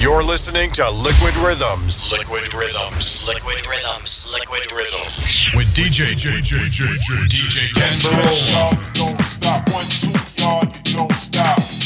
You're listening to Liquid Rhythms. Liquid Rhythms. Liquid Rhythms. Liquid Rhythms. With DJ DJ DJ DJ Kenn Don't stop. One, two, y'all. You don't stop.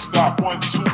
stop. One, two,